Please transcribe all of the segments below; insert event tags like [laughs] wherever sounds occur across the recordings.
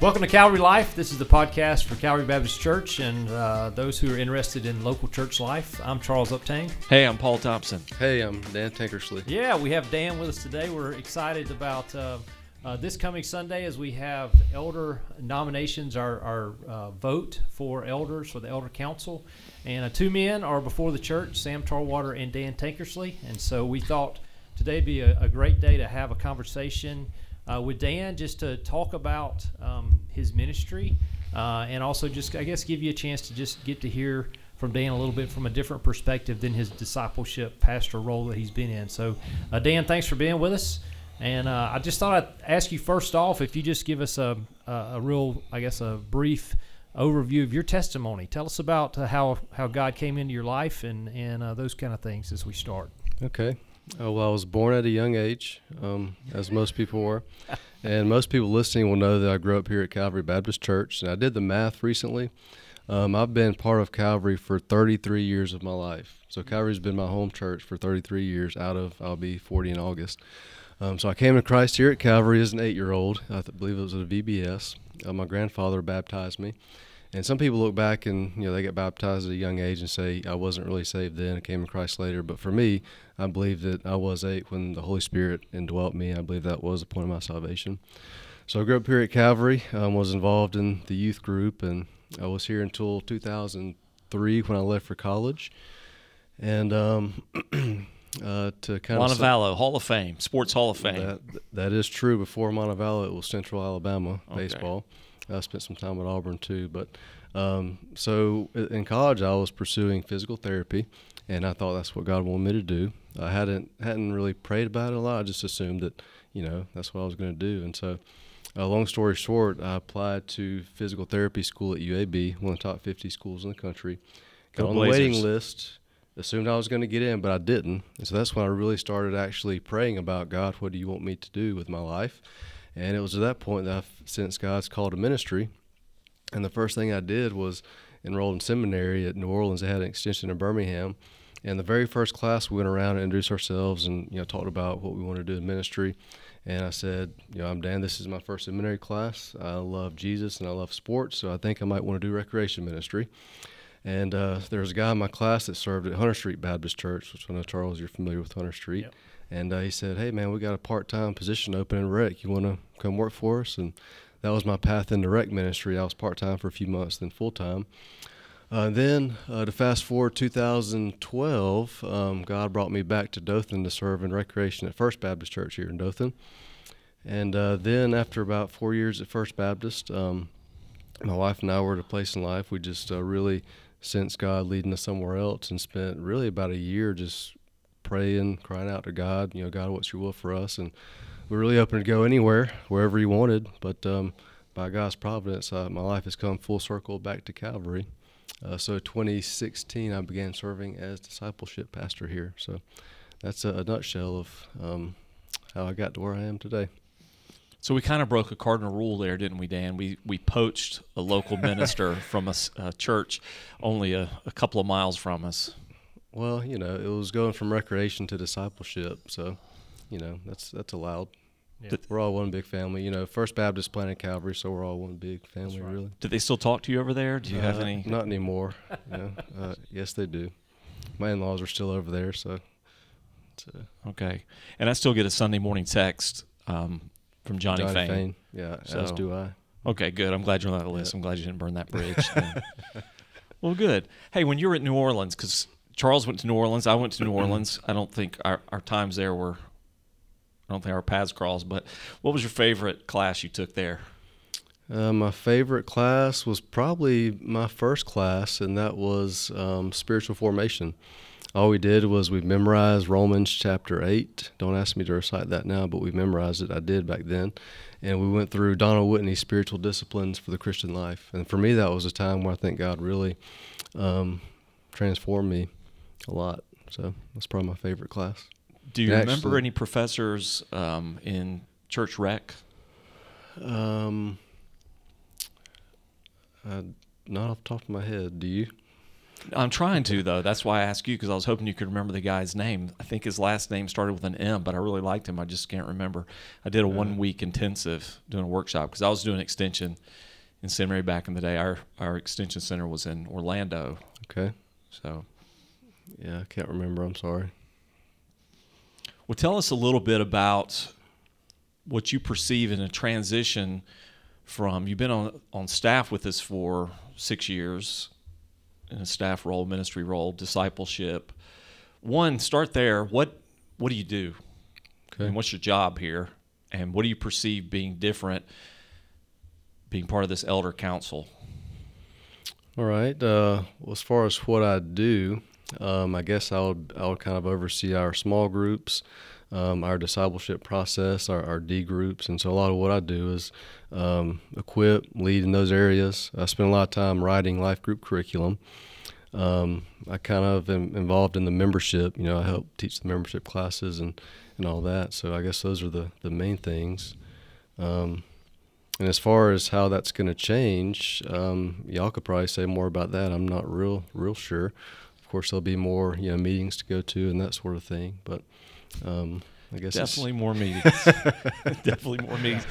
Welcome to Calvary Life. This is the podcast for Calvary Baptist Church and uh, those who are interested in local church life. I'm Charles Uptang. Hey, I'm Paul Thompson. Hey, I'm Dan Tankersley. Yeah, we have Dan with us today. We're excited about uh, uh, this coming Sunday as we have elder nominations, our, our uh, vote for elders for the Elder Council. And uh, two men are before the church, Sam Tarwater and Dan Tankersley. And so we thought today be a, a great day to have a conversation uh, with Dan just to talk about um, his ministry uh, and also just, I guess, give you a chance to just get to hear from Dan a little bit from a different perspective than his discipleship pastor role that he's been in. So, uh, Dan, thanks for being with us. And uh, I just thought I'd ask you first off if you just give us a, a, a real, I guess, a brief overview of your testimony. Tell us about uh, how, how God came into your life and, and uh, those kind of things as we start. Okay. Uh, well, I was born at a young age, um, as most people were. And most people listening will know that I grew up here at Calvary Baptist Church. And I did the math recently. Um, I've been part of Calvary for 33 years of my life. So Calvary's been my home church for 33 years out of, I'll be 40 in August. Um, so I came to Christ here at Calvary as an eight year old. I th- believe it was at a VBS. Uh, my grandfather baptized me. And some people look back and you know they get baptized at a young age and say I wasn't really saved then, I came to Christ later. But for me, I believe that I was eight when the Holy Spirit indwelt me. I believe that was the point of my salvation. So I grew up here at Calvary, um, was involved in the youth group, and I was here until 2003 when I left for college. And um, [clears throat] uh, to kind Montevallo, of Montevallo, Hall of Fame, Sports Hall of Fame. That, that is true. Before Montevallo, it was Central Alabama okay. baseball. I spent some time at Auburn too. But um, so in college, I was pursuing physical therapy, and I thought that's what God wanted me to do. I hadn't hadn't really prayed about it a lot. I just assumed that you know that's what I was going to do. And so, uh, long story short, I applied to physical therapy school at UAB, one of the top 50 schools in the country. Got Go on Blazers. the waiting list. Assumed I was going to get in, but I didn't. And so that's when I really started actually praying about God. What do you want me to do with my life? And it was at that point that I've sensed God's call to ministry. And the first thing I did was enrolled in seminary at New Orleans. They had an extension in Birmingham. And the very first class, we went around and introduced ourselves and you know talked about what we wanted to do in ministry. And I said, you know, I'm Dan. This is my first seminary class. I love Jesus and I love sports, so I think I might want to do recreation ministry. And uh, there was a guy in my class that served at Hunter Street Baptist Church, which I know Charles, you're familiar with Hunter Street. Yep. And uh, he said, "Hey man, we got a part-time position open in rec. You want to come work for us?" And that was my path into rec ministry. I was part-time for a few months, then full-time. Uh, then uh, to fast forward 2012, um, God brought me back to Dothan to serve in recreation at First Baptist Church here in Dothan. And uh, then after about four years at First Baptist, um, my wife and I were at a place in life we just uh, really sensed God leading us somewhere else, and spent really about a year just praying, crying out to God. You know, God, what's your will for us? And we're really open to go anywhere, wherever He wanted. But um, by God's providence, uh, my life has come full circle back to Calvary. Uh, so 2016, I began serving as discipleship pastor here. So that's a, a nutshell of um, how I got to where I am today. So we kind of broke a cardinal rule there, didn't we, Dan? We we poached a local [laughs] minister from a, a church only a, a, couple of miles from us. Well, you know, it was going from recreation to discipleship, so you know that's that's allowed. Yeah. We're all one big family. You know, First Baptist planted Calvary, so we're all one big family, right. really. Do they still talk to you over there? Do you uh, have any? Not anymore. [laughs] you know, uh, yes, they do. My in-laws are still over there, so. okay, and I still get a Sunday morning text um, from Johnny, Johnny Fain. Fain. Yeah, so, as do I. Okay, good. I'm glad you're on that list. I'm glad you didn't burn that [laughs] bridge. well, good. Hey, when you were at New Orleans, because Charles went to New Orleans, I went to New Orleans. I don't think our, our times there were, I don't think our paths crossed, but what was your favorite class you took there? Uh, my favorite class was probably my first class, and that was um, spiritual formation. All we did was we memorized Romans chapter 8. Don't ask me to recite that now, but we memorized it. I did back then. And we went through Donald Whitney's spiritual disciplines for the Christian life. And for me, that was a time where I think God really um, transformed me a lot. So that's probably my favorite class. Do you remember any professors um, in church rec? Um, I, not off the top of my head. Do you? I'm trying to though. That's why I asked you because I was hoping you could remember the guy's name. I think his last name started with an M, but I really liked him. I just can't remember. I did a one week intensive doing a workshop because I was doing extension in seminary back in the day. Our our extension center was in Orlando, Okay. so. Yeah, I can't remember. I'm sorry. Well, tell us a little bit about what you perceive in a transition from you've been on on staff with us for six years in a staff role, ministry role, discipleship. One, start there. What what do you do? Okay. And what's your job here? And what do you perceive being different being part of this elder council? All right. Uh, well, as far as what I do, um, I guess I would I would kind of oversee our small groups, um, our discipleship process, our, our D groups, and so a lot of what I do is um, equip, lead in those areas. I spend a lot of time writing life group curriculum. Um, I kind of am involved in the membership. You know, I help teach the membership classes and, and all that. So I guess those are the, the main things. Um, and as far as how that's going to change, um, y'all could probably say more about that. I'm not real real sure. Of course, there'll be more you know meetings to go to and that sort of thing. But um, I guess Definitely more meetings. [laughs] Definitely more meetings.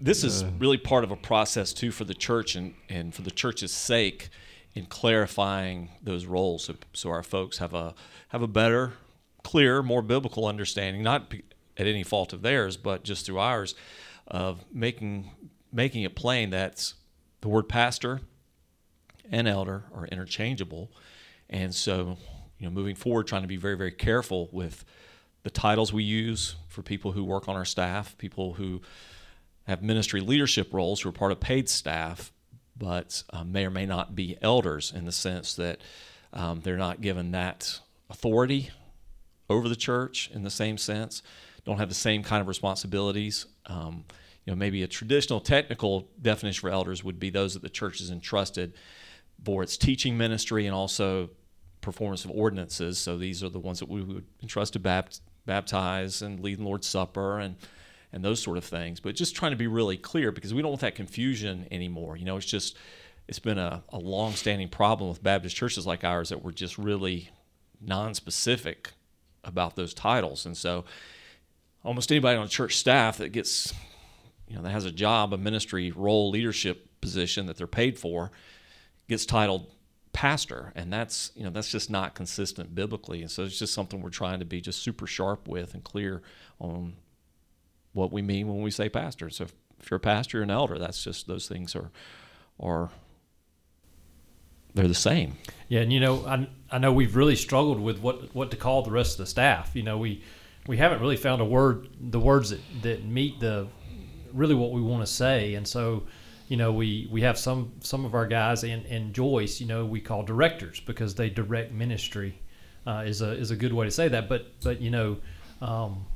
This is really part of a process too for the church and, and for the church's sake in clarifying those roles, so, so our folks have a have a better, clear, more biblical understanding, not at any fault of theirs, but just through ours, of making making it plain that the word pastor and elder are interchangeable. And so, you know, moving forward, trying to be very, very careful with the titles we use for people who work on our staff, people who have ministry leadership roles who are part of paid staff, but um, may or may not be elders in the sense that um, they're not given that authority over the church in the same sense, don't have the same kind of responsibilities. Um, you know, maybe a traditional technical definition for elders would be those that the church is entrusted for its teaching ministry and also performance of ordinances. So these are the ones that we would entrust to bapt- baptize and lead in Lord's Supper and and those sort of things. But just trying to be really clear because we don't want that confusion anymore. You know, it's just it's been a, a long-standing problem with Baptist churches like ours that we're just really non-specific about those titles, and so almost anybody on church staff that gets you know that has a job, a ministry role, leadership position that they're paid for, gets titled pastor, and that's you know that's just not consistent biblically, and so it's just something we're trying to be just super sharp with and clear on what we mean when we say pastor. So if, if you're a pastor, you're an elder. That's just those things are are they're the same. Yeah, and you know, I, I know we've really struggled with what what to call the rest of the staff. You know, we we haven't really found a word the words that, that meet the really what we want to say, and so you know we we have some some of our guys and, and Joyce, you know, we call directors because they direct ministry uh, is a is a good way to say that. But but you know. Um,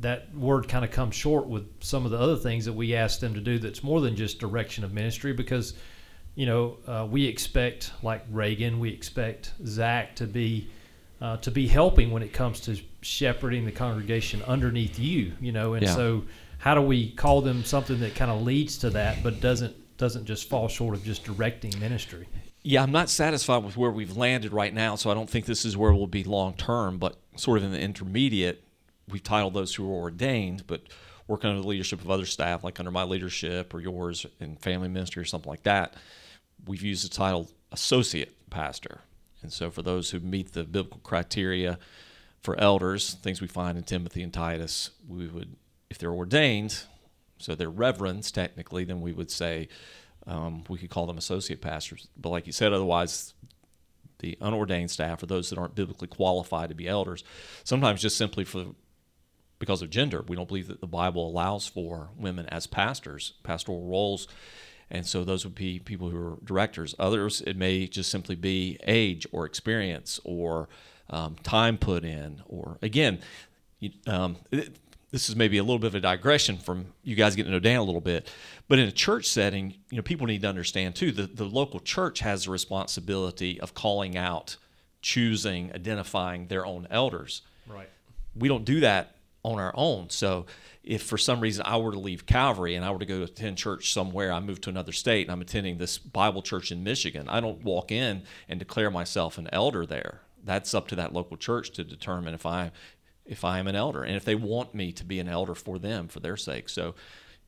that word kind of comes short with some of the other things that we ask them to do that's more than just direction of ministry because you know, uh, we expect like Reagan, we expect Zach to be uh, to be helping when it comes to shepherding the congregation underneath you. You know, and Yeah. so how do we call them something that kind of leads to that, but doesn't doesn't just fall short of just directing ministry? Yeah, I'm not satisfied with where we've landed right now, so I don't think this is where we'll be long term. But sort of in the intermediate, we've titled those who are ordained, but working under the leadership of other staff, like under my leadership or yours in family ministry or something like that, we've used the title associate pastor. And so for those who meet the biblical criteria for elders, things we find in Timothy and Titus, we would, if they're ordained, so they're reverends technically, then we would say um, we could call them associate pastors. But like you said, otherwise, the unordained staff or those that aren't biblically qualified to be elders, sometimes just simply for because of gender, we don't believe that the Bible allows for women as pastors, pastoral roles. And so those would be people who are directors. Others, it may just simply be age or experience or um, time put in. Or again, um, it, this is maybe a little bit of a digression from you guys getting to know Dan a little bit. But in a church setting, you know, people need to understand too that the local church has the responsibility of calling out, choosing, identifying their own elders Right. we don't do that on our own. So if for some reason I were to leave Calvary and I were to go to attend church somewhere, I moved to another state and I'm attending this Bible church in Michigan, I don't walk in and declare myself an elder there. That's up to that local church to determine if I if I am an elder and if they want me to be an elder for them for their sake. So,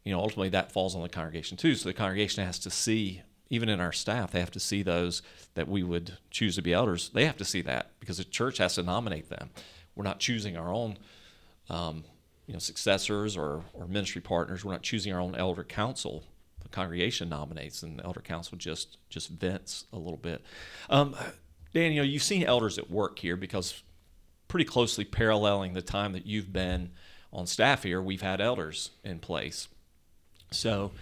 you know, ultimately that falls on the congregation too. So the congregation has to see even in our staff, they have to see those that we would choose to be elders. They have to see that because the church has to nominate them. We're not choosing our own um, you know, successors or, or ministry partners. We're not choosing our own elder council. The congregation nominates, and the elder council just just vents a little bit. Um, Dan, you know, you've seen elders at work here because pretty closely paralleling the time that you've been on staff here, we've had elders in place. So,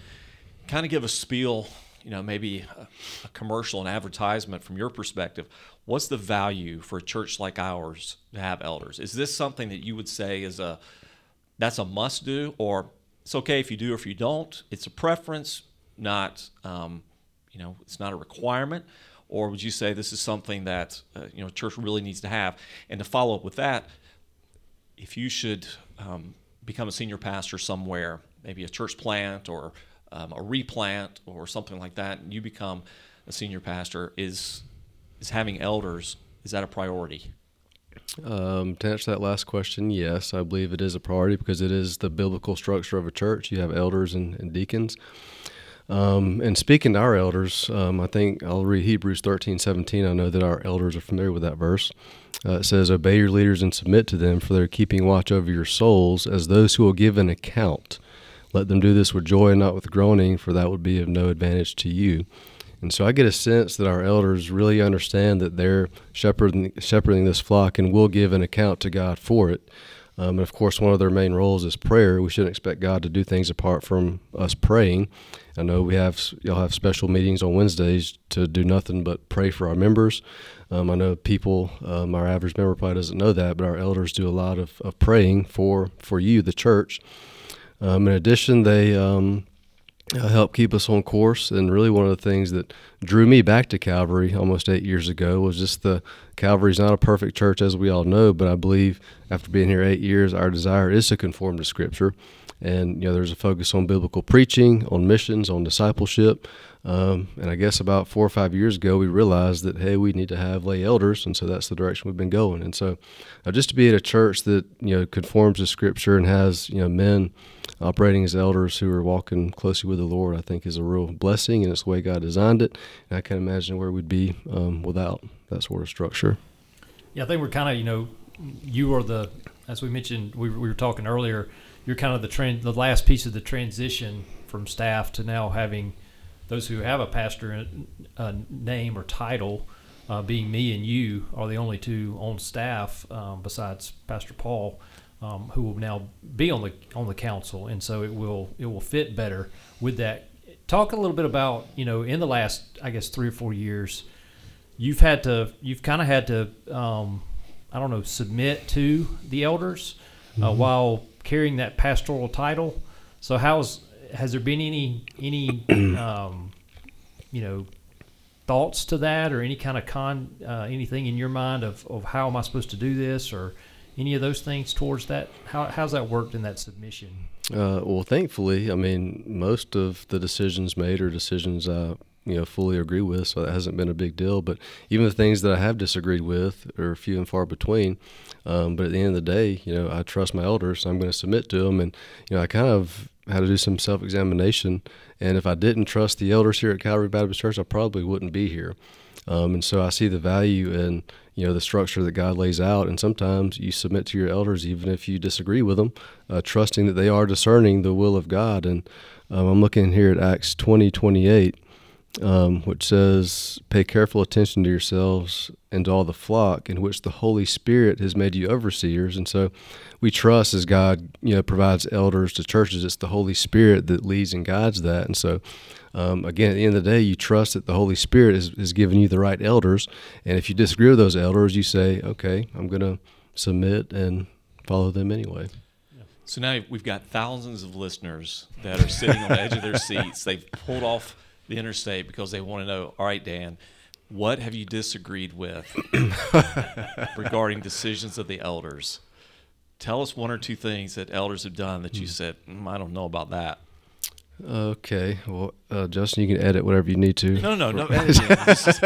kind of give a spiel, you know, maybe a, a commercial and advertisement from your perspective. What's the value for a church like ours to have elders? Is this something that you would say is a that's a must do, or it's okay if you do or if you don't. It's a preference, not um, you know, it's not a requirement. Or would you say this is something that uh, you know church really needs to have? And to follow up with that, if you should um, become a senior pastor somewhere, maybe a church plant or um, a replant or something like that, and you become a senior pastor, is is having elders is that a priority? Um, to answer that last question, yes, I believe it is a priority because it is the biblical structure of a church. You have elders and, and deacons. Um, and speaking to our elders, um, I think I'll read Hebrews 13, 17. I know that our elders are familiar with that verse. Uh, it says, Obey your leaders and submit to them, for they're keeping watch over your souls as those who will give an account. Let them do this with joy and not with groaning, for that would be of no advantage to you. And so I get a sense that our elders really understand that they're shepherding, shepherding this flock and will give an account to God for it. Um, and of course, one of their main roles is prayer. We shouldn't expect God to do things apart from us praying. I know we have y'all have special meetings on Wednesdays to do nothing but pray for our members. Um, I know people, um, our average member probably doesn't know that, but our elders do a lot of, of praying for for you, the church. Um, in addition, they um, uh, help keep us on course. And really, one of the things that drew me back to Calvary almost eight years ago was just the Calvary's not a perfect church, as we all know, but I believe after being here eight years, our desire is to conform to Scripture. And you know, there's a focus on biblical preaching, on missions, on discipleship. Um, and I guess about four or five years ago, we realized that hey, we need to have lay elders, and so that's the direction we've been going. And so, uh, just to be at a church that you know conforms to Scripture and has you know men operating as elders who are walking closely with the Lord, I think is a real blessing, and it's the way God designed it. And I can't imagine where we'd be um, without that sort of structure. Yeah, I think we're kind of, you know, you are the, as we mentioned, we, we were talking earlier, you're kind of the trend, the last piece of the transition from staff to now having those who have a pastor uh, name or title, uh, being me and you, are the only two on staff um, besides Pastor Paul um, who will now be on the on the council, and so it will it will fit better with that. Talk a little bit about you know in the last I guess three or four years, you've had to you've kind of had to um, I don't know submit to the elders uh, mm-hmm. while carrying that pastoral title. So how's has there been any any [clears throat] um, you know thoughts to that or any kind of con uh, anything in your mind of, of how am I supposed to do this or any of those things towards that? How, how's that worked in that submission? Uh, well, thankfully, I mean, most of the decisions made are decisions I, you know, fully agree with, so that hasn't been a big deal. But even the things that I have disagreed with are few and far between. Um, but at the end of the day, you know, I trust my elders, so I'm going to submit to them. And, you know, I kind of had to do some self examination. And if I didn't trust the elders here at Calvary Baptist Church, I probably wouldn't be here. Um, and so I see the value in you know the structure that God lays out, and sometimes you submit to your elders even if you disagree with them, uh, trusting that they are discerning the will of God. And um, I'm looking here at Acts 20, 28, um, which says, "Pay careful attention to yourselves and to all the flock in which the Holy Spirit has made you overseers." And so we trust as God, you know, provides elders to churches. It's the Holy Spirit that leads and guides that, and so um, again, at the end of the day, you trust that the Holy Spirit has given you the right elders. And if you disagree with those elders, you say, okay, I'm going to submit and follow them anyway. So now we've got thousands of listeners that are sitting on the edge of their seats. They've pulled off the interstate because they want to know, all right, Dan, what have you disagreed with [laughs] regarding decisions of the elders? tell us one or two things that elders have done that you said, mm, I don't know about that. Okay. Well, uh, Justin, you can edit whatever you need to. No, no, no. [laughs] editing. this, is,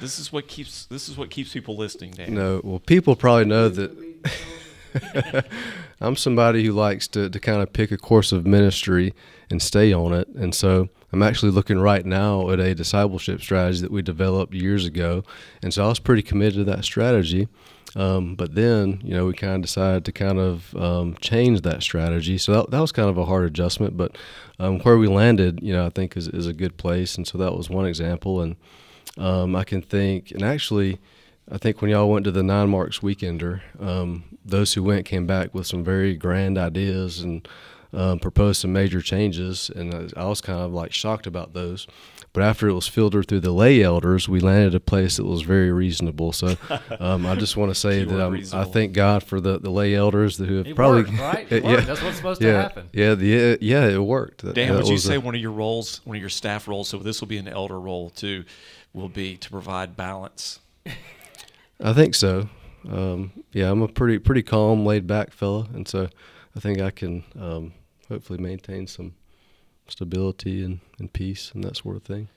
this is what keeps this is what keeps people listening, Dan. No. Well, people probably know that [laughs] I'm somebody who likes to, to kind of pick a course of ministry and stay on it. And so I'm actually looking right now at a discipleship strategy that we developed years ago. And so I was pretty committed to that strategy. Um, but then, you know, we kind of decided to kind of um, change that strategy. So that, that was kind of a hard adjustment. But um, where we landed, you know, I think is, is a good place. And so that was one example. And um, I can think, and actually, I think when y'all went to the Nine Marks Weekender, um, those who went came back with some very grand ideas and um, proposed some major changes. And I was kind of like shocked about those. But after it was filtered through the lay elders, we landed a place that was very reasonable. So [laughs] um, I just want to say that I'm, I thank God for the, the lay elders who have It probably worked, right? [laughs] It yeah. That's what's supposed to yeah, happen. Yeah, the, yeah, it worked. Dan, that would you say a- one of your roles, one of your staff roles, so this will be an elder role too, will be to provide balance? I think so. Um, yeah, I'm a pretty pretty calm, laid back fella, and so I think I can um, hopefully maintain some stability and, and peace and that sort of thing.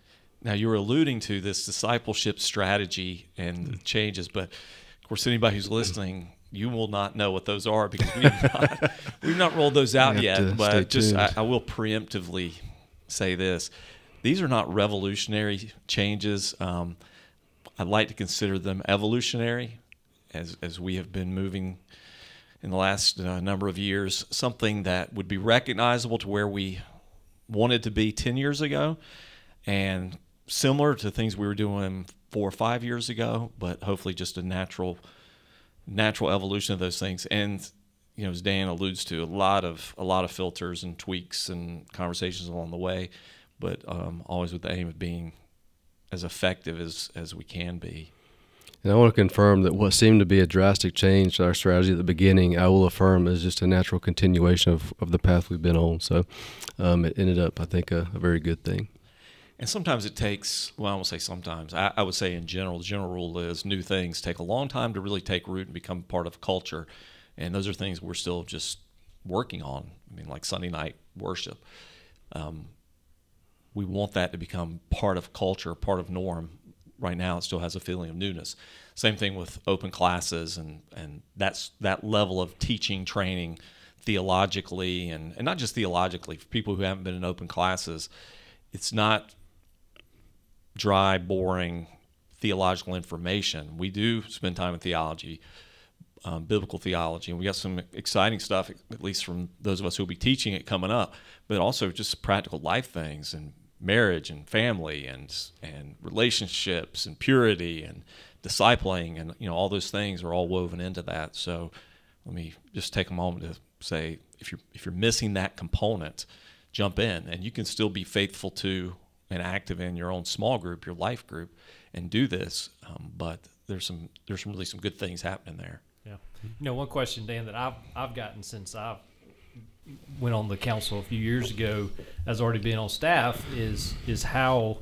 Now you were alluding to this discipleship strategy and the changes, but of course, anybody who's listening, you will not know what those are because we have not, [laughs] we've not rolled those out You have to yet. But just I. I will preemptively say this: these are not revolutionary changes. Um, I'd like to consider them evolutionary, as as we have been moving in the last uh, number of years. Something that would be recognizable to where we wanted to be ten years ago, and similar to things we were doing four or five years ago, but hopefully just a natural natural evolution of those things. And you know, as Dan alludes to, a lot of a lot of filters and tweaks and conversations along the way, but um, always with the aim of being as effective as as we can be. And I want to confirm that what seemed to be a drastic change to our strategy at the beginning, I will affirm is just a natural continuation of, of the path we've been on. So um, it ended up, I think, a, a very good thing. And sometimes it takes, well, I won't say sometimes, I, I would say in general, the general rule is new things take a long time to really take root and become part of culture. And those are things we're still just working on. I mean, like Sunday night worship. Um, we want that to become part of culture, part of norm. Right now, it still has a feeling of newness. Same thing with open classes and, and that's that level of teaching, training theologically, and, and not just theologically, for people who haven't been in open classes, it's not dry, boring theological information. We do spend time in theology, um, biblical theology, and we got some exciting stuff, at least from those of us who will be teaching it coming up, but also just practical life things and marriage and family and and relationships and purity and discipling and you know all those things are all woven into that. So let me just take a moment to say if you're if you're missing that component, jump in and you can still be faithful to and active in your own small group, your life group, and do this. Um, but there's some there's some really some good things happening there. Yeah. You know, one question, Dan, that I've I've gotten since I went on the council a few years ago, has already been on staff, is is how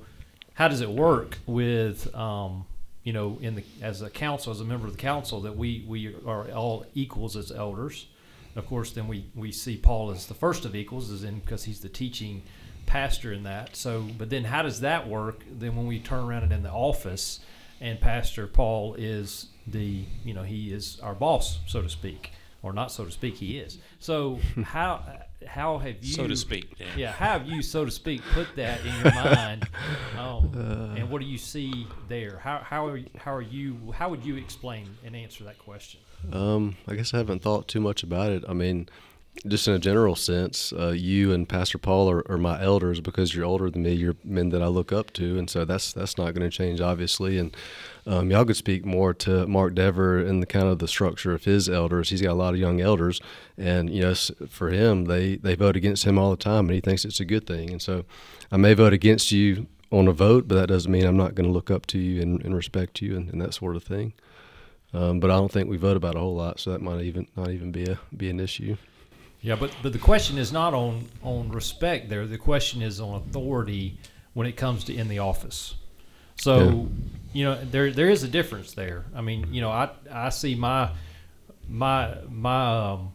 how does it work with um, you know in the as a council as a member of the council that we we are all equals as elders. Of course, then we we see Paul as the first of equals, is in because he's the teaching pastor in that. So, but then how does that work? Then when we turn around and in the office, and Pastor Paul is the you know he is our boss, so to speak, or not so to speak, he is. So [laughs] how how have you So to speak, Dan. Yeah, how have you, so to speak, put that in your mind, [laughs] um, and what do you see there? How how are you, how are you? How would you explain and answer that question? Um, I guess I haven't thought too much about it. I mean, just in a general sense, uh, you and Pastor Paul are, are my elders because you're older than me. You're men that I look up to, and so that's that's not going to change, obviously. And um, y'all could speak more to Mark Dever and the kind of the structure of his elders. He's got a lot of young elders, and you know, for him, they they vote against him all the time, and he thinks it's a good thing. And so, I may vote against you on a vote, but that doesn't mean I'm not going to look up to you and, and respect you and, and that sort of thing. Um, but I don't think we vote about a whole lot, so that might even not even be a be an issue. Yeah, but but the question is not on on respect there. The question is on authority when it comes to in the office. So, Yeah. You know, there there is a difference there. I mean, you know, I I see my my my um,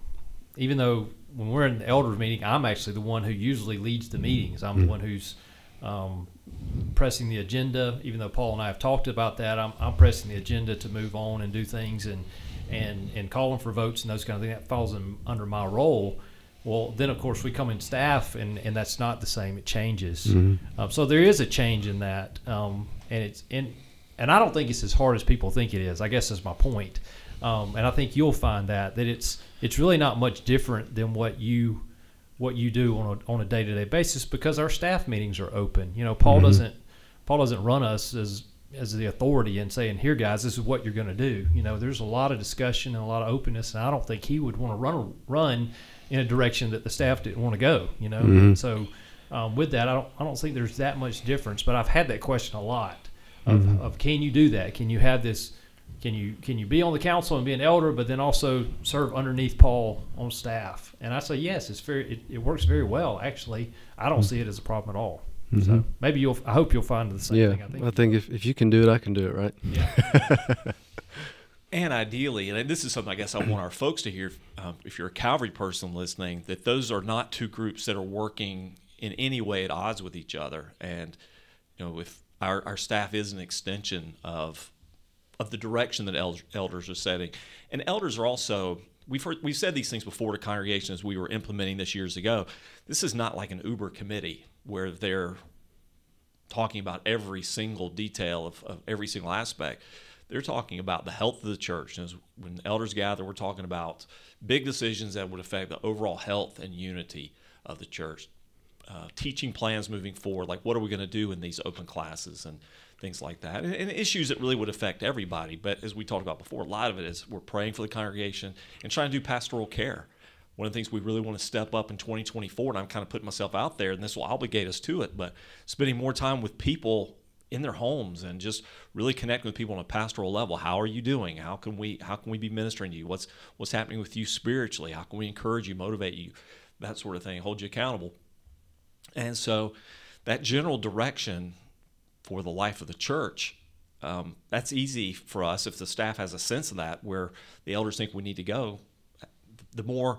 even though when we're in the elders meeting, I'm actually the one who usually leads the meetings. I'm the one who's um, pressing the agenda. Even though Paul and I have talked about that, I'm, I'm pressing the agenda to move on and do things and and and calling for votes and those kind of things. That falls in, under my role. Well, then of course we come in staff, and, and that's not the same. It changes. Um, so there is a change in that, um, and it's in, and I don't think it's as hard as people think it is. I guess is my point. Um, and I think you'll find that that it's it's really not much different than what you what you do on a on a day to day basis because our staff meetings are open. You know, Paul doesn't Paul doesn't run us as as the authority and saying, "Here, guys, this is what you're going to do." You know, there's a lot of discussion and a lot of openness, and I don't think he would want to run run in a direction that the staff didn't want to go. You know, And so um, with that, I don't I don't think there's that much difference. But I've had that question a lot of, mm-hmm. of can you do that? Can you have this? Can you can you be on the council and be an elder, but then also serve underneath Paul on staff? And I say yes. It's very it, it works very well. Actually, I don't mm-hmm. see it as a problem at all. So mm-hmm. maybe you'll. I hope you'll find the same yeah, thing. I think. I think if, if you can do it, I can do it, right? yeah. [laughs] And ideally, and this is something I guess I want our folks to hear, um, if you're a Calvary person listening, that those are not two groups that are working in any way at odds with each other. And you know, if our, our staff is an extension of of the direction that el- elders are setting, and elders are also we've heard, we've said these things before to congregations we were implementing this years ago. This is not like an Uber committee where they're talking about every single detail of, of every single aspect. They're talking about the health of the church. And when elders gather, we're talking about big decisions that would affect the overall health and unity of the church. Uh, teaching plans moving forward, like what are we going to do in these open classes and things like that, and, and issues that really would affect everybody. But as we talked about before, a lot of it is we're praying for the congregation and trying to do pastoral care one of the things we really want to step up in 2024, and I'm kind of putting myself out there, and this will obligate us to it, but spending more time with people in their homes and just really connecting with people on a pastoral level. How are you doing? How can we how can we be ministering to you? What's what's happening with you spiritually? How can we encourage you, motivate you, that sort of thing, hold you accountable. And so that general direction for the life of the church um, that's easy for us if the staff has a sense of that where the elders think we need to go the more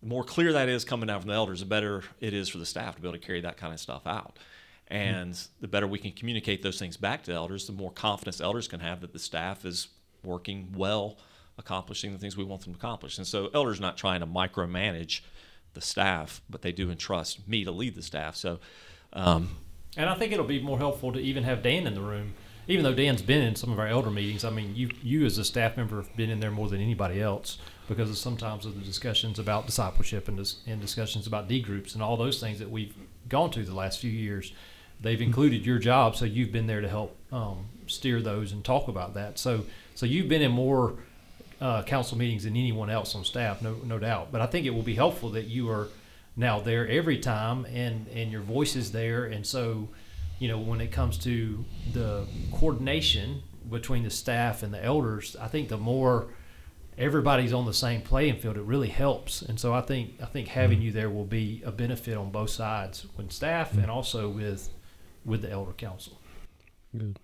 the more clear that is coming out from the elders, the better it is for the staff to be able to carry that kind of stuff out. And the better we can communicate those things back to elders, the more confidence elders can have that the staff is working well, accomplishing the things we want them to accomplish. And so elders not trying to micromanage the staff, but they do entrust me to lead the staff. So um, And I think it'll be more helpful to even have Dan in the room, even though Dan's been in some of our elder meetings. I mean, you you as a staff member have been in there more than anybody else because of sometimes of the discussions about discipleship and, dis- and discussions about D groups and all those things that we've gone to the last few years. They've included your job, so you've been there to help um, steer those and talk about that. So so you've been in more uh, council meetings than anyone else on staff, no no doubt. But I think it will be helpful that you are now there every time and and your voice is there. And so you know when it comes to the coordination between the staff and the elders i think the more everybody's on the same playing field it really helps. And so i think i think having you there will be a benefit on both sides with staff and also with with the elder council. Good.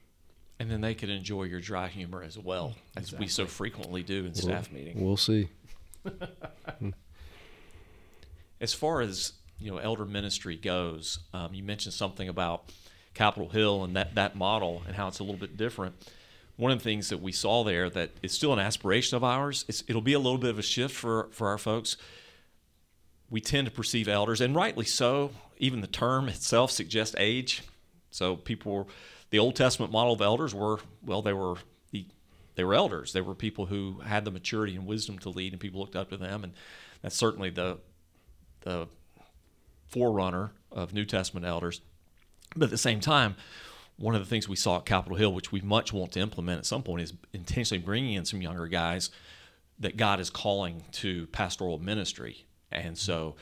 And then they can enjoy your dry humor as well, as we so frequently do in staff meetings. We'll see. [laughs] as far as you know elder ministry goes um, you mentioned something about capitol hill and that, that model and how it's a little bit different one of the things that we saw there that is still an aspiration of ours it's, it'll be a little bit of a shift for, for our folks we tend to perceive elders and rightly so even the term itself suggests age so people were, the old testament model of elders were well they were the they were elders they were people who had the maturity and wisdom to lead and people looked up to them and that's certainly the the forerunner of New Testament elders. But at the same time, one of the things we saw at Capitol Hill, which we much want to implement at some point, is intentionally bringing in some younger guys that God is calling to pastoral ministry. And so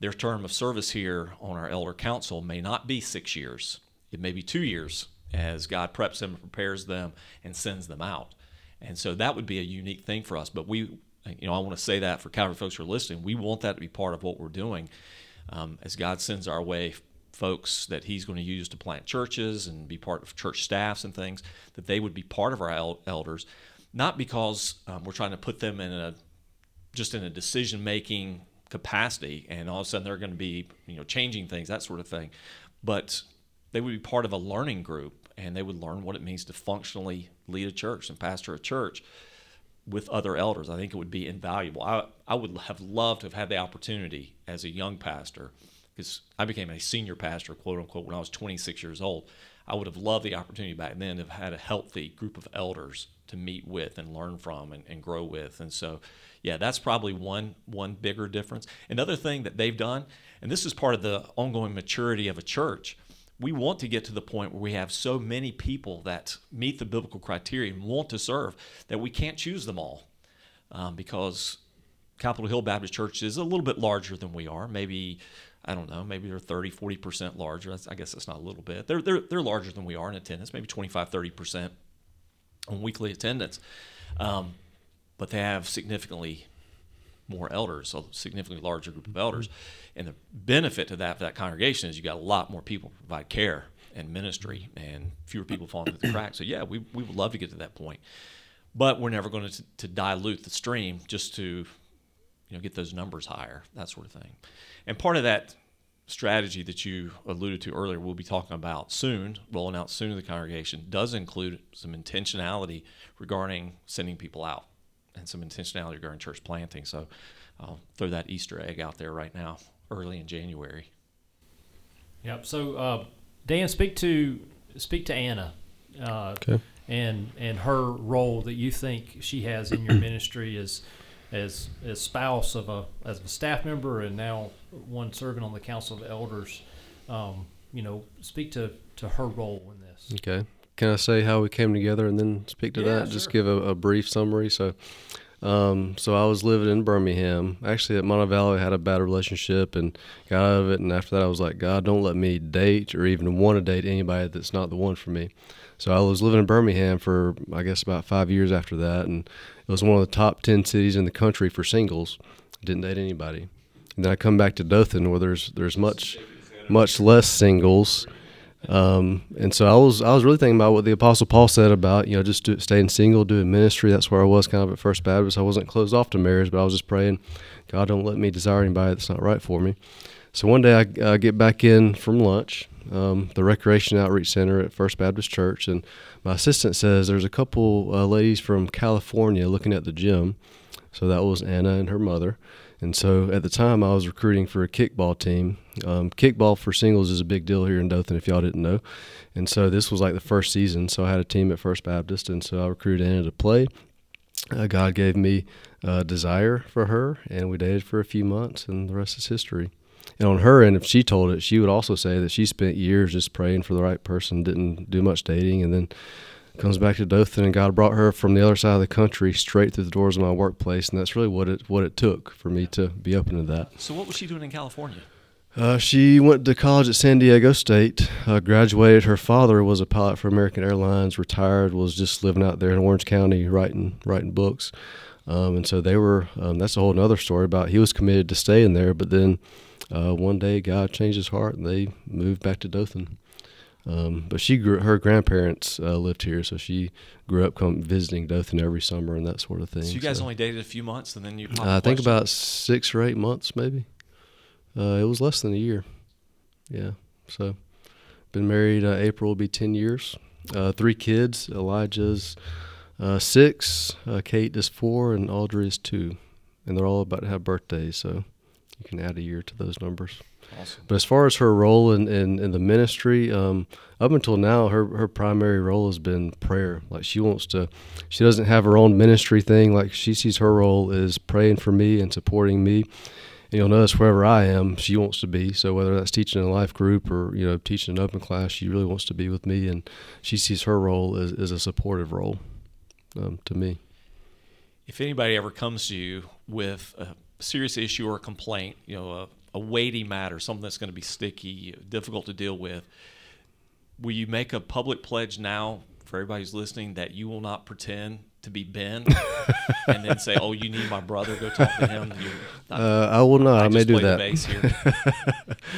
their term of service here on our elder council may not be six years, it may be two years as God preps them, prepares them, and sends them out. And so that would be a unique thing for us. But we, you know, I want to say that for Calvary folks who are listening, we want that to be part of what we're doing um, as God sends our way folks that He's going to use to plant churches and be part of church staffs and things, that they would be part of our el- elders, not because um, we're trying to put them in a just in a decision making capacity, and all of a sudden they're going to be you know changing things, that sort of thing. But they would be part of a learning group, and they would learn what it means to functionally lead a church and pastor a church with other elders. I think it would be invaluable. I, I would have loved to have had the opportunity as a young pastor, because I became a senior pastor, quote unquote, when I was 26 years old. I would have loved the opportunity back then to have had a healthy group of elders to meet with and learn from and, and grow with. And so, yeah, that's probably one one bigger difference. Another thing that they've done, and this is part of the ongoing maturity of a church, we want to get to the point where we have so many people that meet the biblical criteria and want to serve that we can't choose them all um, because Capitol Hill Baptist Church is a little bit larger than we are. Maybe, I don't know, maybe they're 30, 40% larger. I guess that's not a little bit. They're, they're, they're larger than we are in attendance, maybe 25, 30% on weekly attendance. Um, but they have significantly more elders, a significantly larger group of elders. And the benefit to that for that congregation is you got a lot more people provide care and ministry and fewer people falling through the cracks. So yeah, we, we would love to get to that point. But we're never going to, to dilute the stream just to you know get those numbers higher, that sort of thing. And part of that strategy that you alluded to earlier, we'll be talking about soon, rolling out soon to the congregation, does include some intentionality regarding sending people out and some intentionality regarding church planting. So I'll throw that Easter egg out there right now, early in January. Yep. So uh, Dan, speak to speak to Anna. Uh, Okay. And and her role that you think she has in your ministry as as as spouse of a as a staff member and now one serving on the council of elders. Um, you know, speak to to her role in this. Okay. Can I say how we came together and then speak to Yeah, that? Just give a, a brief summary. So, um, so I was living in Birmingham. Actually, at Montevallo, I had a bad relationship and got out of it. And after that, I was like, God, don't let me date or even want to date anybody that's not the one for me. So I was living in Birmingham for, I guess, about five years after that, and it was one of the top ten cities in the country for singles. Didn't date anybody. And then I come back to Dothan, where there's there's much much less singles. Um, and so I was I was really thinking about what the Apostle Paul said about you know just do, staying single, doing ministry. That's where I was kind of at First Baptist. I wasn't closed off to marriage, but I was just praying, God, don't let me desire anybody that's not right for me. So one day I uh, get back in from lunch, um, the Recreation Outreach Center at First Baptist Church, and my assistant says there's a couple uh, ladies from California looking at the gym. So that was Anna and her mother. And so at the time, I was recruiting for a kickball team. Um, kickball for singles is a big deal here in Dothan, if y'all didn't know. And so this was like the first season. So I had a team at First Baptist, and so I recruited Anna to play. Uh, God gave me a desire for her, and we dated for a few months, and the rest is history. And on her end, if she told it, she would also say that she spent years just praying for the right person, didn't do much dating, and then comes back to Dothan, and God brought her from the other side of the country straight through the doors of my workplace, and that's really what it what it took for me to be open to that. So what was she doing in California? Uh, she went to college at San Diego State, uh, graduated. Her father was a pilot for American Airlines, retired, was just living out there in Orange County writing writing books. Um, and so they were, um, that's a whole other story about he was committed to staying there, but then uh, one day God changed his heart and they moved back to Dothan. Um, but she grew, her grandparents uh, lived here, so she grew up come visiting Dothan every summer and that sort of thing. So you guys so. only dated a few months, and then you. Uh, I think about six or eight months, maybe. Uh, it was less than a year. Yeah. So, been married. Uh, April will be ten years. Uh, three kids. Elijah's uh, six. Uh, Kate is four, and Audrey is two. And they're all about to have birthdays, so you can add a year to those numbers. Awesome. But as far as her role in, in, in the ministry, um, up until now, her, her primary role has been prayer. Like she wants to, she doesn't have her own ministry thing. Like she sees her role is praying for me and supporting me. And you'll notice wherever I am, she wants to be. So whether that's teaching in a life group or you know teaching an open class, she really wants to be with me, and she sees her role as, as a supportive role um, to me. If anybody ever comes to you with a serious issue or a complaint, you know, a, a weighty matter, something that's going to be sticky, difficult to deal with, will you make a public pledge now for everybody who's listening that you will not pretend to be Ben [laughs] and then say, "Oh, you need my brother. Go talk to him." Not- Uh, I will not. I, may just do play the that. [laughs]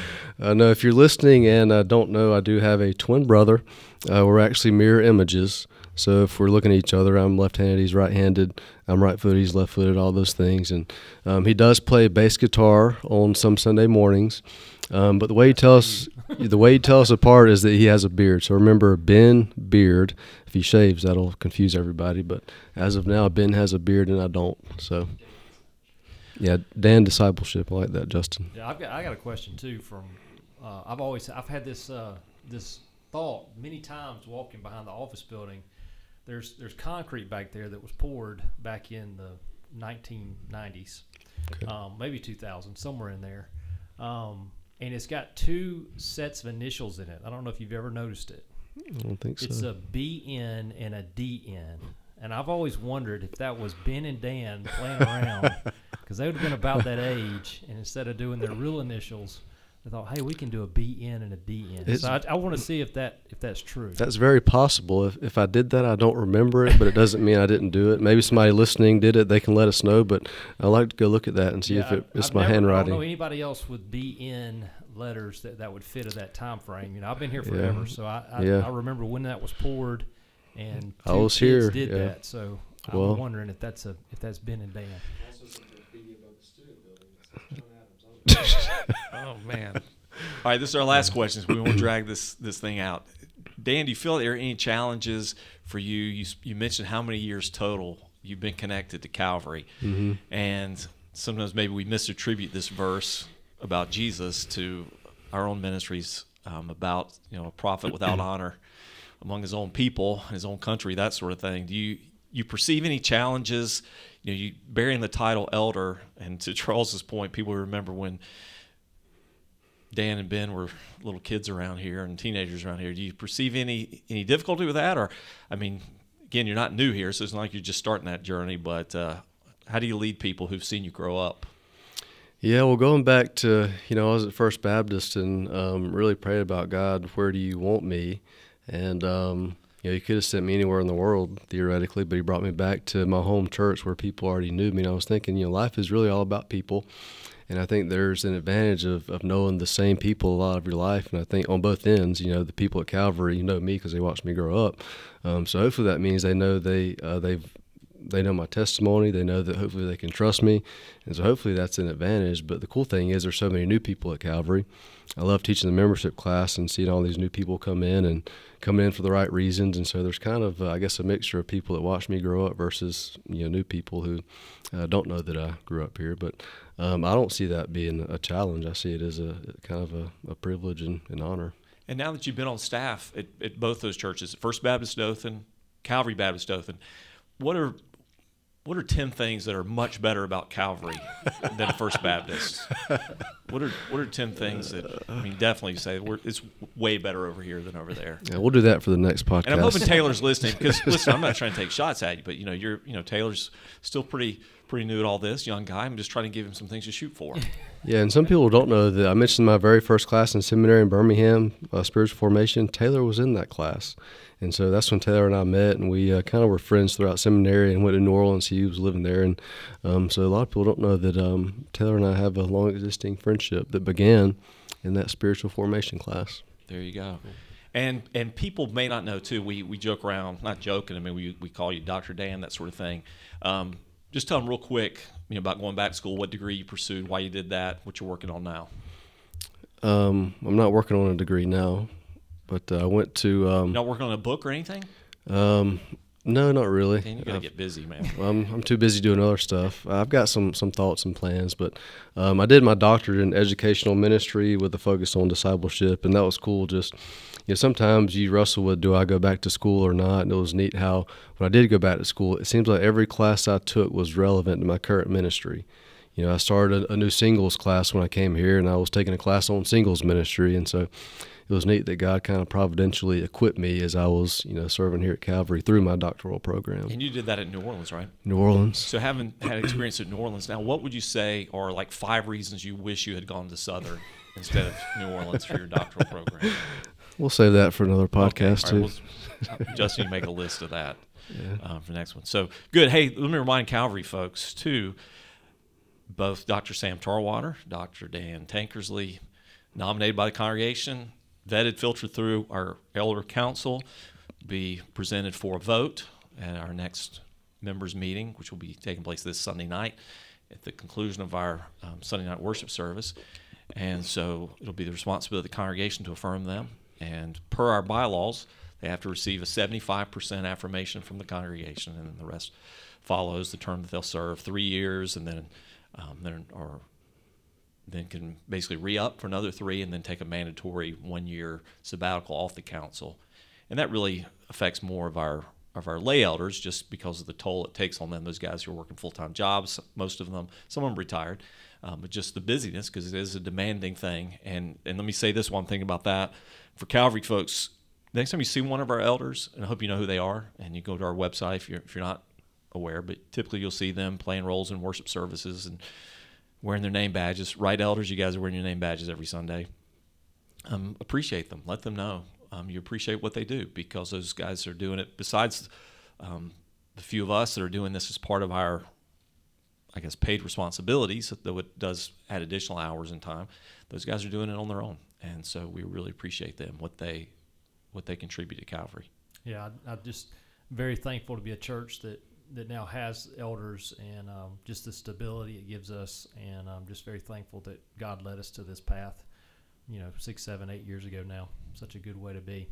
Uh, no, if you're listening and uh, don't know, I do have a twin brother. Uh, we're actually mirror images. So if we're looking at each other, I'm left-handed, he's right-handed. I'm right-footed, he's left-footed. All those things, and um, he does play bass guitar on some Sunday mornings. Um, but the way he tells the way he tells us apart is that he has a beard. So remember, Ben Beard. If he shaves, that'll confuse everybody. But as of now, Ben has a beard and I don't. So yeah, Dan discipleship. I like that, Justin. Yeah, I've got I got a question too. From uh, I've always I've had this uh, this thought many times walking behind the office building. There's there's concrete back there that was poured back in the 1990s, Okay. um, maybe 2000, somewhere in there, um, and it's got two sets of initials in it. I don't know if you've ever noticed it. I don't think so. It's a BN and a DN. And I've always wondered if that was Ben and Dan playing around [laughs] because they would have been about that age. And instead of doing their real initials, they thought, hey, we can do a BN and a DN. It's- so I, I want to see if that if that's true. That's very possible. If, if I did that, I don't remember it, but it doesn't mean I didn't do it. Maybe somebody listening did it. They can let us know. But I'd like to go look at that and see if it, it's I've my never- I don't know handwriting. anybody else with BN letters that, that would fit at that time frame. You know, I've been here forever, so I I, Yeah. I remember when that was poured, and I was kids here, did yeah. that. So I'm wondering if that's a if that's Ben and Dan. [laughs] Oh man! All right, this is our last question. We won't drag this this thing out. Dan, do you feel there are any challenges for you? You you mentioned how many years total you've been connected to Calvary, Mhm. and sometimes maybe we misattribute this verse about Jesus to our own ministries um, about you know a prophet without [clears throat] honor among his own people, his own country, that sort of thing. Do you you perceive any challenges? You know, you bearing the title elder, and to [laughs] Charles's point, people remember when Dan and Ben were little kids around here and teenagers around here. Do you perceive any any difficulty with that, or I mean, again, you're not new here, so it's not like you're just starting that journey. But uh, how do you lead people who've seen you grow up? Yeah, well, going back to you know, I was at First Baptist and um, really prayed about God. Where do you want me? And um, you know, He could have sent me anywhere in the world theoretically, but He brought me back to my home church where people already knew me. And I was thinking, you know, life is really all about people, and I think there's an advantage of, of knowing the same people a lot of your life. And I think on both ends, you know, the people at Calvary you know me because they watched me grow up. Um, so hopefully that means they know they uh, they've they know my testimony. They know that hopefully they can trust me, and so hopefully that's an advantage. But the cool thing is there's so many new people at Calvary. I love teaching the membership class and seeing all these new people come in and coming in for the right reasons. And so there's kind of uh, I guess a mixture of people that watch me grow up versus you know new people who uh, don't know that I grew up here. But um, I don't see that being a challenge. I see it as a kind of a, a privilege and an honor. And now that you've been on staff at, at both those churches, First Baptist Dothan, Calvary Baptist Dothan, what are what are ten things that are much better about Calvary than First Baptist? What are what are ten things that I mean definitely say we're, it's way better over here than over there? Yeah, we'll do that for the next podcast. And I'm hoping Taylor's listening because listen, I'm not trying to take shots at you, but you know you're you know Taylor's still pretty pretty new at all this, young guy. I'm just trying to give him some things to shoot for. Yeah, and some people don't know that I mentioned my very first class in seminary in Birmingham, uh, spiritual formation. Taylor was in that class, and so that's when Taylor and I met, and we uh, kind of were friends throughout seminary and went to New Orleans. He was living there, and um, so a lot of people don't know that um, Taylor and I have a long existing friendship that began in that spiritual formation class. There you go. And and people may not know too. We we joke around, not joking. I mean, we we call you Doctor Dan, that sort of thing. Um, just tell them real quick, you know, about going back to school, what degree you pursued, why you did that, what you're working on now. Um, I'm not working on a degree now, but uh, I went to. Um, not working on a book or anything? um, no, not really. Dan, you gotta I've- get busy, man. I'm, I'm too busy doing other stuff. I've got some some thoughts and plans, but um, I did my doctorate in educational ministry with a focus on discipleship, and that was cool. Just you know, sometimes you wrestle with do I go back to school or not, and it was neat how when I did go back to school, it seems like every class I took was relevant to my current ministry. You know, I started a, a new singles class when I came here, and I was taking a class on singles ministry, and so it was neat that God kind of providentially equipped me as I was, you know, serving here at Calvary through my doctoral program. And you did that at New Orleans, right? New Orleans. So having had experience at New Orleans, now what would you say are like five reasons you wish you had gone to Southern instead of New Orleans for your doctoral program? We'll save that for another Okay, podcast all right, too. we'll- Justin, you make a list of that Yeah. uh, for the next one. So good. Hey, let me remind Calvary folks too. Both Dr. Sam Tarwater, Dr. Dan Tankersley, nominated by the congregation, vetted, filtered through our elder council. be presented for a vote at our next members meeting, which will be taking place this Sunday night at the conclusion of our um, Sunday night worship service. And so it'll be the responsibility of the congregation to affirm them. And per our bylaws, they have to receive a 75% affirmation from the congregation, and then the rest follows the term that they'll serve three years, and then um, then then can basically re-up for another three, and then take a mandatory one-year sabbatical off the council, and that really affects more of our of our lay elders just because of the toll it takes on them. Those guys who are working full-time jobs, most of them, some of them retired, um, but just the busyness because it is a demanding thing. And and let me say this one thing about that for Calvary folks. Next time you see one of our elders, and I hope you know who they are, and you go to our website if you're if you're not aware, but typically you'll see them playing roles in worship services and wearing their name badges. Right, elders, you guys are wearing your name badges every Sunday. Um, appreciate them. Let them know um, you appreciate what they do because those guys are doing it. Besides um, the few of us that are doing this as part of our, I guess, paid responsibilities, though it does add additional hours and time. Those guys are doing it on their own, and so we really appreciate them what they what they contribute to Calvary. Yeah, I, I'm just very thankful to be a church that that now has elders and um, just the stability it gives us, and I'm just very thankful that God led us to this path. You know, six, seven, eight years ago now. Such a good way to be.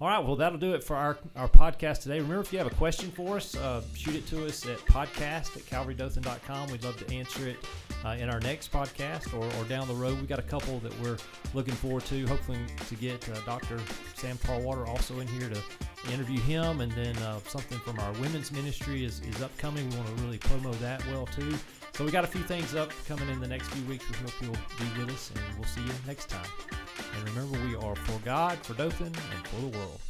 All right, well, that'll do it for our, our podcast today. Remember, if you have a question for us, uh, shoot it to us at podcast at calvarydothan.com. We'd love to answer it uh, in our next podcast or, or down the road. we got a couple that we're looking forward to, hopefully, to get uh, Dr. Sam Tarwater also in here to interview him. And then uh, something from our women's ministry is, is upcoming. We want to really promo that well, too. So we got a few things up coming in the next few weeks. We hope you'll be with us, and we'll see you next time. And remember, we are for God, for Dothan, and for the world.